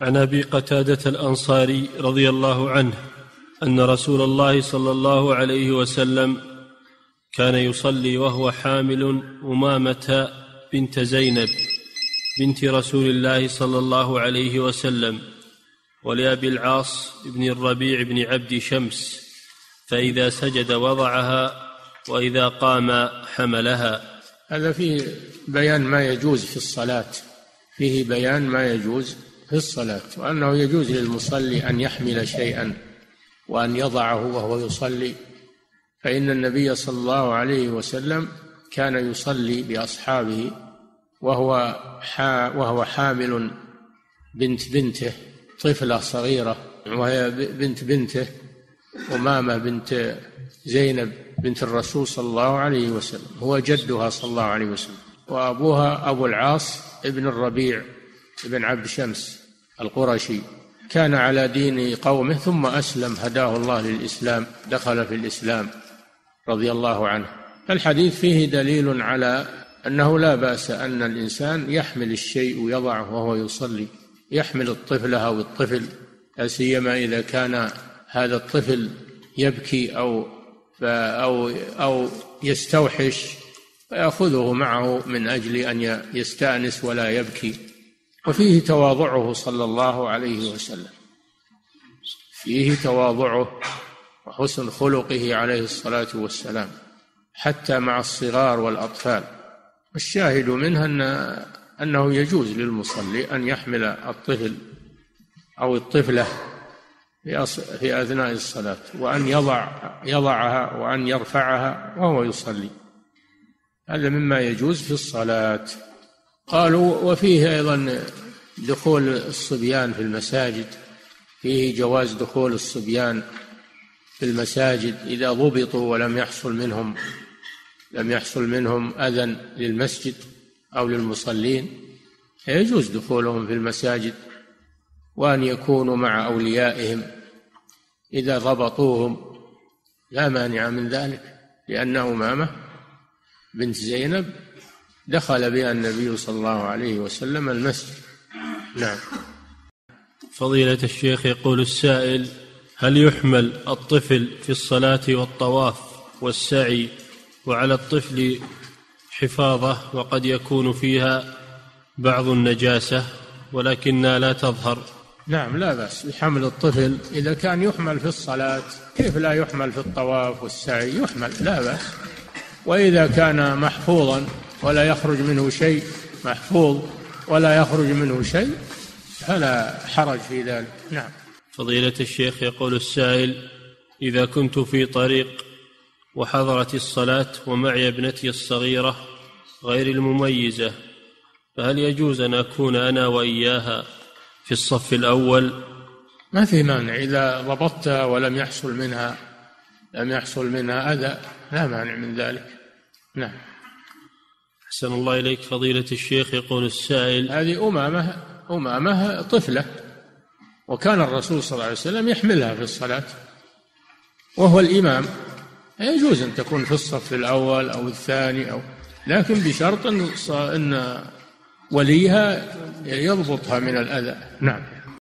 عن أبي قتادة الأنصاري رضي الله عنه أن رسول الله صلى الله عليه وسلم كان يصلي وهو حامل أمامة بنت زينب بنت رسول الله صلى الله عليه وسلم ولابي العاص بن الربيع بن عبد شمس فإذا سجد وضعها وإذا قام حملها. هذا فيه بيان ما يجوز في الصلاة فيه بيان ما يجوز. في الصلاه وأنه يجوز للمصلي أن يحمل شيئا وأن يضعه وهو يصلي فإن النبي صلى الله عليه وسلم كان يصلي بأصحابه وهو وهو حامل بنت بنته طفلة صغيرة وهي بنت بنته أمامة بنت زينب بنت الرسول صلى الله عليه وسلم هو جدها صلى الله عليه وسلم وأبوها أبو العاص ابن الربيع بن عبد شمس. القرشي. كان على دين قومه ثم أسلم هداه الله للإسلام دخل في الإسلام رضي الله عنه. الحديث فيه دليل على أنه لا بأس أن الإنسان يحمل الشيء ويضعه وهو يصلي يحمل الطفل أو الطفل لا سيما إذا كان هذا الطفل يبكي أو أو أو يستوحش فيأخذه معه من أجل أن يستأنس ولا يبكي. وفيه تواضعه صلى الله عليه وسلم. فيه تواضعه وحسن خلقه عليه الصلاة والسلام حتى مع الصغار والأطفال. الشاهد منها أن أنه يجوز للمصلي أن يحمل الطفل أو الطفلة في أثناء الصلاة وأن يضع يضعها وأن يرفعها وهو يصلي. هذا مما يجوز في الصلاة. قالوا وفيه أيضا دخول الصبيان في المساجد فيه جواز دخول الصبيان في المساجد إذا ضبطوا ولم يحصل منهم لم يحصل منهم أذى للمسجد أو للمصلين يجوز دخولهم في المساجد وأن يكونوا مع أوليائهم. إذا ضبطوهم لا مانع من ذلك لأن أمامة بنت زينب دخل بها النبي صلى الله عليه وسلم المسجد. نعم. فضيلة الشيخ يقول السائل هل يحمل الطفل في الصلاة والطواف والسعي وعلى الطفل حفاظة وقد يكون فيها بعض النجاسة ولكنها لا تظهر؟ نعم لا بأس. بحمل الطفل إذا كان يحمل في الصلاة كيف لا يحمل في الطواف والسعي؟ يحمل لا بأس. وإذا كان محفوظا ولا يخرج منه شيء محفوظ ولا يخرج منه شيء فلا حرج في ذلك. نعم. فضيلة الشيخ يقول السائل إذا كنت في طريق وحضرت الصلاة ومعي ابنتي الصغيرة غير المميزة فهل يجوز أن أكون أنا وإياها في الصف الأول؟ ما في مانع. إذا ضبطتها ولم يحصل منها لم يحصل منها أذى لا مانع من ذلك. نعم. أحسن الله إليك فضيلة الشيخ. يقول السائل هذه أمامة أمامة طفلة وكان الرسول صلى الله عليه وسلم يحملها في الصلاة وهو الإمام. يجوز أن تكون في الصف الأول أو الثاني أو لكن بشرط أن وليها يضبطها من الأذى. نعم.